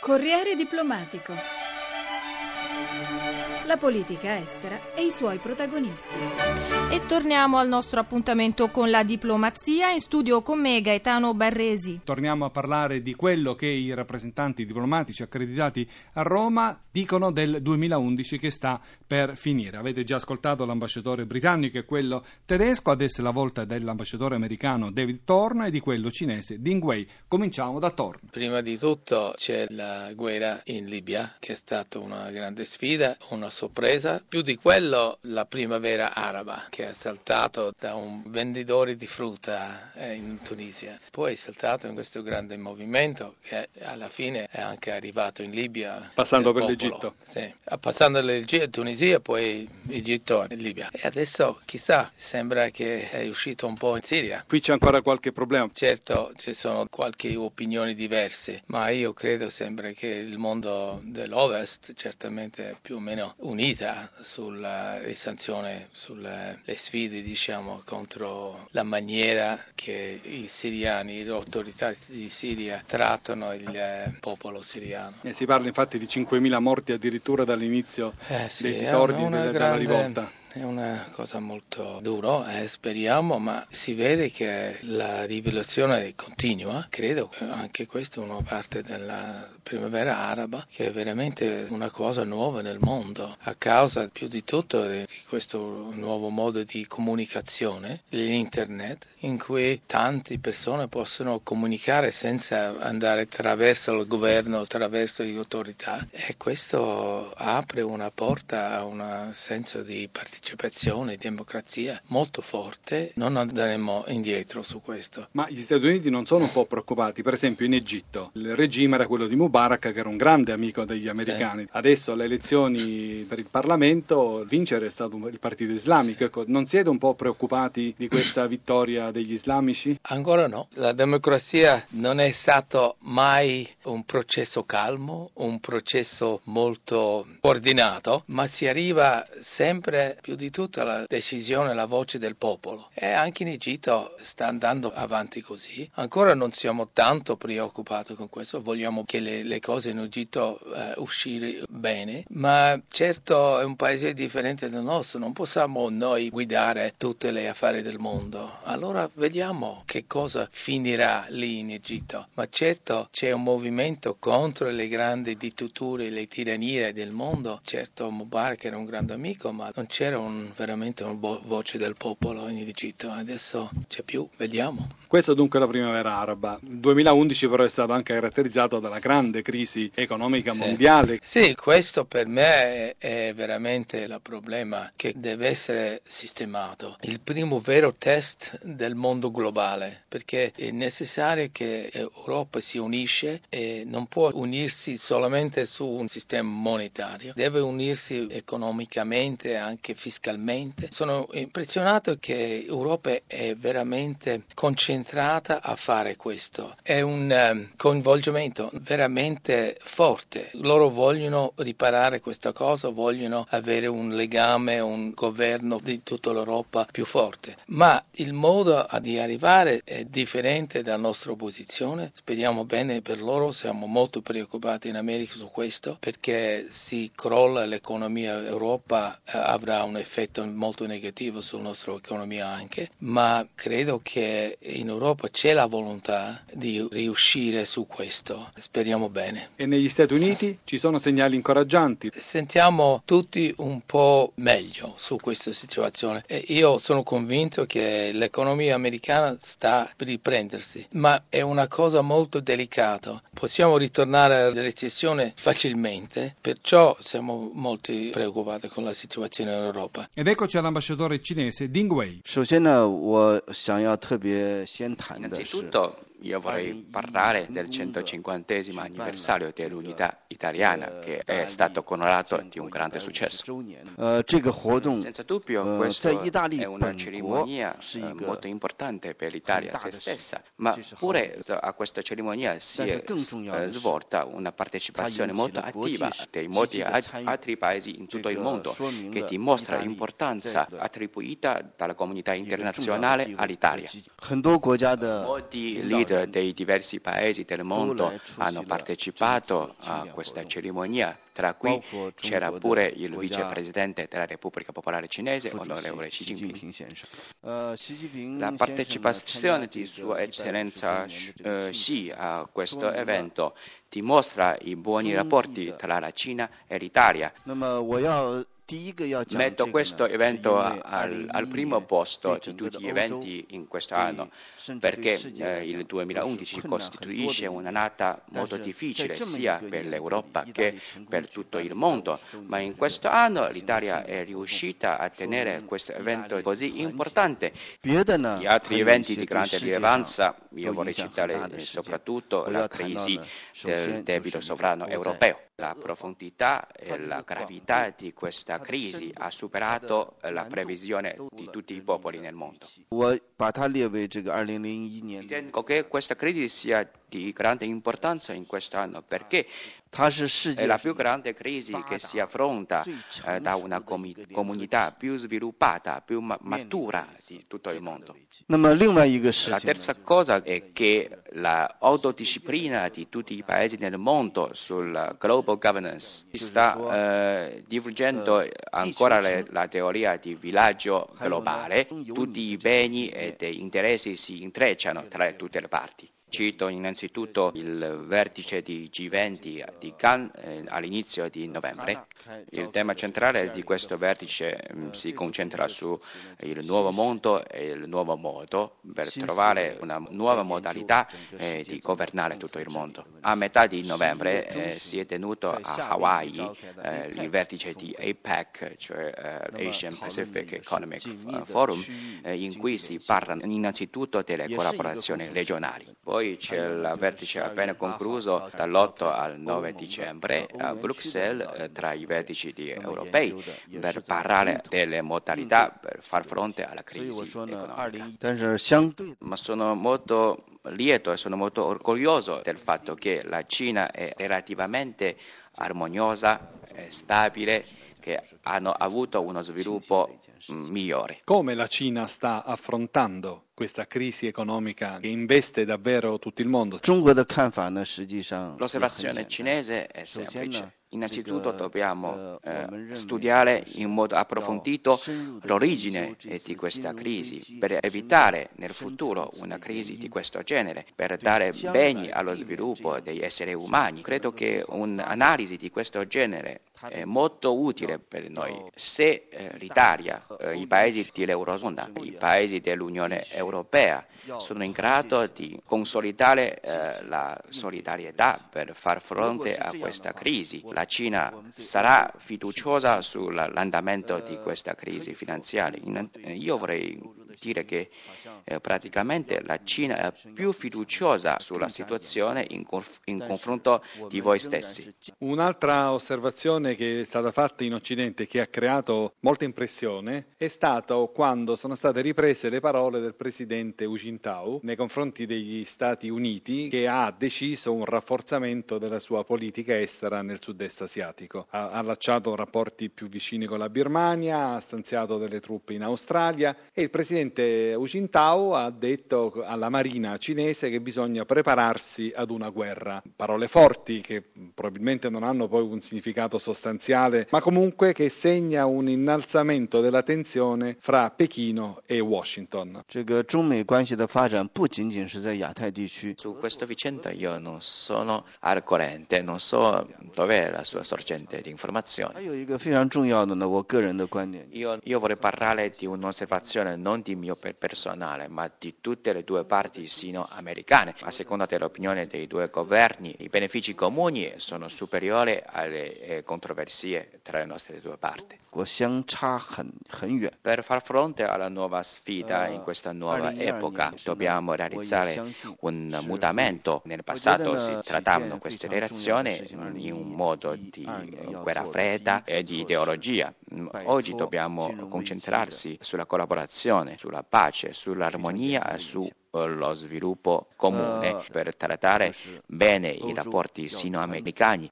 Corriere diplomatico. La politica estera e i suoi protagonisti. E torniamo al nostro appuntamento con la diplomazia. In studio con me Gaetano Barresi. Torniamo a parlare di quello che i rappresentanti diplomatici accreditati a Roma dicono del 2011 che sta per finire. Avete già ascoltato l'ambasciatore britannico e quello tedesco, adesso è la volta dell'ambasciatore americano David Thorne e di quello cinese Ding Wei. Cominciamo da Thorne. Prima di tutto c'è la guerra in Libia, che è stata una grande sfida, una sorpresa. Più di quello la primavera araba, che è saltato da un venditore di frutta eh, in Tunisia. Poi è saltato in questo grande movimento che alla fine è anche arrivato in Libia. Passando per l'Egitto. Sì, passando dall'Egitto, Tunisia, poi Egitto e Libia. E adesso chissà, sembra che è uscito un po' in Siria. Qui c'è ancora qualche problema. Certo, ci sono qualche opinioni diverse, ma io credo sempre che il mondo dell'Ovest certamente più o meno unita sulle sanzioni, sulle sfide diciamo contro la maniera che i siriani, le autorità di Siria trattano il eh, popolo siriano. Eh, si parla infatti di 5.000 morti addirittura dall'inizio eh sì, dei disordini della, grande... della rivolta. È una cosa molto dura, eh, speriamo, ma si vede che la rivoluzione continua. Credo che anche questa è una parte della primavera araba, che è veramente una cosa nuova nel mondo, a causa più di tutto di questo nuovo modo di comunicazione, l'internet, in cui tante persone possono comunicare senza andare attraverso il governo, attraverso le autorità. E questo apre una porta a un senso di partecipazione partecipazione e democrazia molto forte, non andremo indietro su questo. Ma gli Stati Uniti non sono un po' preoccupati, per esempio in Egitto il regime era quello di Mubarak che era un grande amico degli americani, sì. adesso alle elezioni per il Parlamento vincere è stato il Partito Islamico, sì. ecco, non siete un po' preoccupati di questa vittoria degli islamici? Ancora no, la democrazia non è stato mai un processo calmo, un processo molto ordinato, ma si arriva sempre più più di tutto la decisione, la voce del popolo. E anche in Egitto sta andando avanti così. Ancora non siamo tanto preoccupati con questo, vogliamo che le, le cose in Egitto eh, uscire bene, ma certo è un paese differente dal nostro, non possiamo noi guidare tutte le affari del mondo. Allora vediamo che cosa finirà lì in Egitto. Ma certo c'è un movimento contro le grandi dittature, le tirannie del mondo. Certo Mubarak era un grande amico, ma non c'era un, veramente una vo- voce del popolo in Egitto, adesso c'è più, vediamo. Questo dunque è la primavera araba. Il 2011 però è stato anche caratterizzato dalla grande crisi economica sì. mondiale. Sì, questo per me è, veramente il problema che deve essere sistemato. Il primo vero test del mondo globale, perché è necessario che l'Europa si unisce e non può unirsi solamente su un sistema monetario, deve unirsi economicamente anche fiscalmente fiscalmente. Sono impressionato che l'Europa è veramente concentrata a fare questo. È un um, coinvolgimento veramente forte. Loro vogliono riparare questa cosa, vogliono avere un legame, un governo di tutta l'Europa più forte. Ma il modo di arrivare è differente dalla nostra posizione. Speriamo bene per loro, siamo molto preoccupati in America su questo perché si crolla l'economia, l'Europa eh, avrà un effetto molto negativo sulla nostra economia anche, ma credo che in Europa c'è la volontà di riuscire su questo. Speriamo bene. E negli Stati Uniti ci sono segnali incoraggianti? Sentiamo tutti un po' meglio su questa situazione e io sono convinto che l'economia americana sta per riprendersi, ma è una cosa molto delicata. Possiamo ritornare alla recessione facilmente, perciò siamo molto preoccupati con la situazione in Europa. Ed eccoci all'ambasciatore cinese Ding Wei. Innanzitutto io vorrei parlare del 150 anniversario dell'unità italiana che è stato onorato di un grande successo. Senza dubbio questa è una cerimonia molto importante per l'Italia se stessa, ma pure a questa cerimonia si è svolta una partecipazione molto attiva dei molti altri paesi in tutto il mondo che dimostra l'importanza attribuita dalla comunità internazionale all'Italia. Molti leader leader dei diversi paesi del mondo hanno partecipato a questa cerimonia, tra cui c'era pure il vicepresidente della Repubblica Popolare Cinese, onorevole Xi Jinping. La partecipazione di Sua Eccellenza Xi a questo evento dimostra i buoni rapporti tra la Cina e l'Italia. Metto questo evento al, al, primo posto di tutti gli eventi in questo anno perché eh, il 2011 costituisce un'annata molto difficile sia per l'Europa che per tutto il mondo, ma in questo anno l'Italia è riuscita a tenere questo evento così importante. Gli altri eventi di grande rilevanza, io vorrei citare soprattutto la crisi del debito sovrano europeo. La profondità e la gravità di questa crisi ha superato la previsione di tutti i popoli nel mondo. Ritengo che questa crisi sia di grande importanza in quest'anno perché è la più grande crisi che si affronta eh, da una com- comunità più sviluppata, più ma- matura di tutto il mondo. La terza cosa è che l'autodisciplina di tutti i paesi nel mondo sul global governance sta eh, diffugendo ancora le, la teoria di villaggio globale, tutti i beni e gli interessi si intrecciano tra tutte le parti. Cito innanzitutto il vertice di G20 di Cannes eh, all'inizio di novembre. Il tema centrale di questo vertice mh, mm, si concentra sul nuovo mondo e il nuovo modo per trovare una nuova modalità eh, di governare tutto il mondo. A metà di novembre eh, si è tenuto a Hawaii eh, il vertice di APEC, cioè eh, Asian Pacific Economic Forum, eh, in cui si parla innanzitutto delle collaborazioni regionali. Poi poi c'è il vertice appena concluso dall'8 al 9 dicembre a Bruxelles eh, tra i vertici europei per parlare delle modalità per far fronte alla crisi economica. Ma sono molto lieto e sono molto orgoglioso del fatto che la Cina è relativamente armoniosa, stabile che hanno avuto uno sviluppo migliore. Come la Cina sta affrontando questa crisi economica che investe davvero tutto il mondo? L'osservazione cinese è semplice. Innanzitutto dobbiamo eh, studiare in modo approfondito l'origine di questa crisi per evitare nel futuro una crisi di questo genere, per dare beni allo sviluppo degli esseri umani. Credo che un'analisi di questo genere è molto utile per noi. Se eh, l'Italia, eh, i paesi dell'Eurozona, i paesi dell'Unione Europea sono in grado di consolidare eh, la solidarietà per far fronte a questa crisi, la Cina sarà fiduciosa sull'andamento di questa crisi finanziaria. Io vorrei dire che eh, praticamente la Cina è più fiduciosa sulla situazione in, conf- in confronto di voi stessi. Un'altra osservazione che è stata fatta in Occidente che ha creato molta impressione è stato quando sono state riprese le parole del presidente Hu Jintao nei confronti degli Stati Uniti che ha deciso un rafforzamento della sua politica estera nel sud-est asiatico. Ha allacciato rapporti più vicini con la Birmania, ha stanziato delle truppe in Australia e il presidente presidente Hu Jintao ha detto alla marina cinese che bisogna prepararsi ad una guerra. Parole forti che probabilmente non hanno poi un significato sostanziale, ma comunque che segna un innalzamento della tensione fra Pechino e Washington. Su questa vicenda io non sono al corrente, non so dov'è la sua sorgente di informazione. Io, io vorrei parlare di un'osservazione non di mio personale, ma di tutte le due parti sino-americane. A seconda dell'opinione dei due governi, i benefici comuni sono superiori alle eh, controversie tra le nostre due parti. Per far fronte alla nuova sfida in questa nuova epoca, dobbiamo realizzare un mutamento. Nel passato si trattavano queste relazioni in un modo di guerra fredda e di ideologia. Oggi dobbiamo concentrarsi sulla collaborazione, sulla pace, sull'armonia e sullo sviluppo comune per trattare bene i rapporti sino-americani.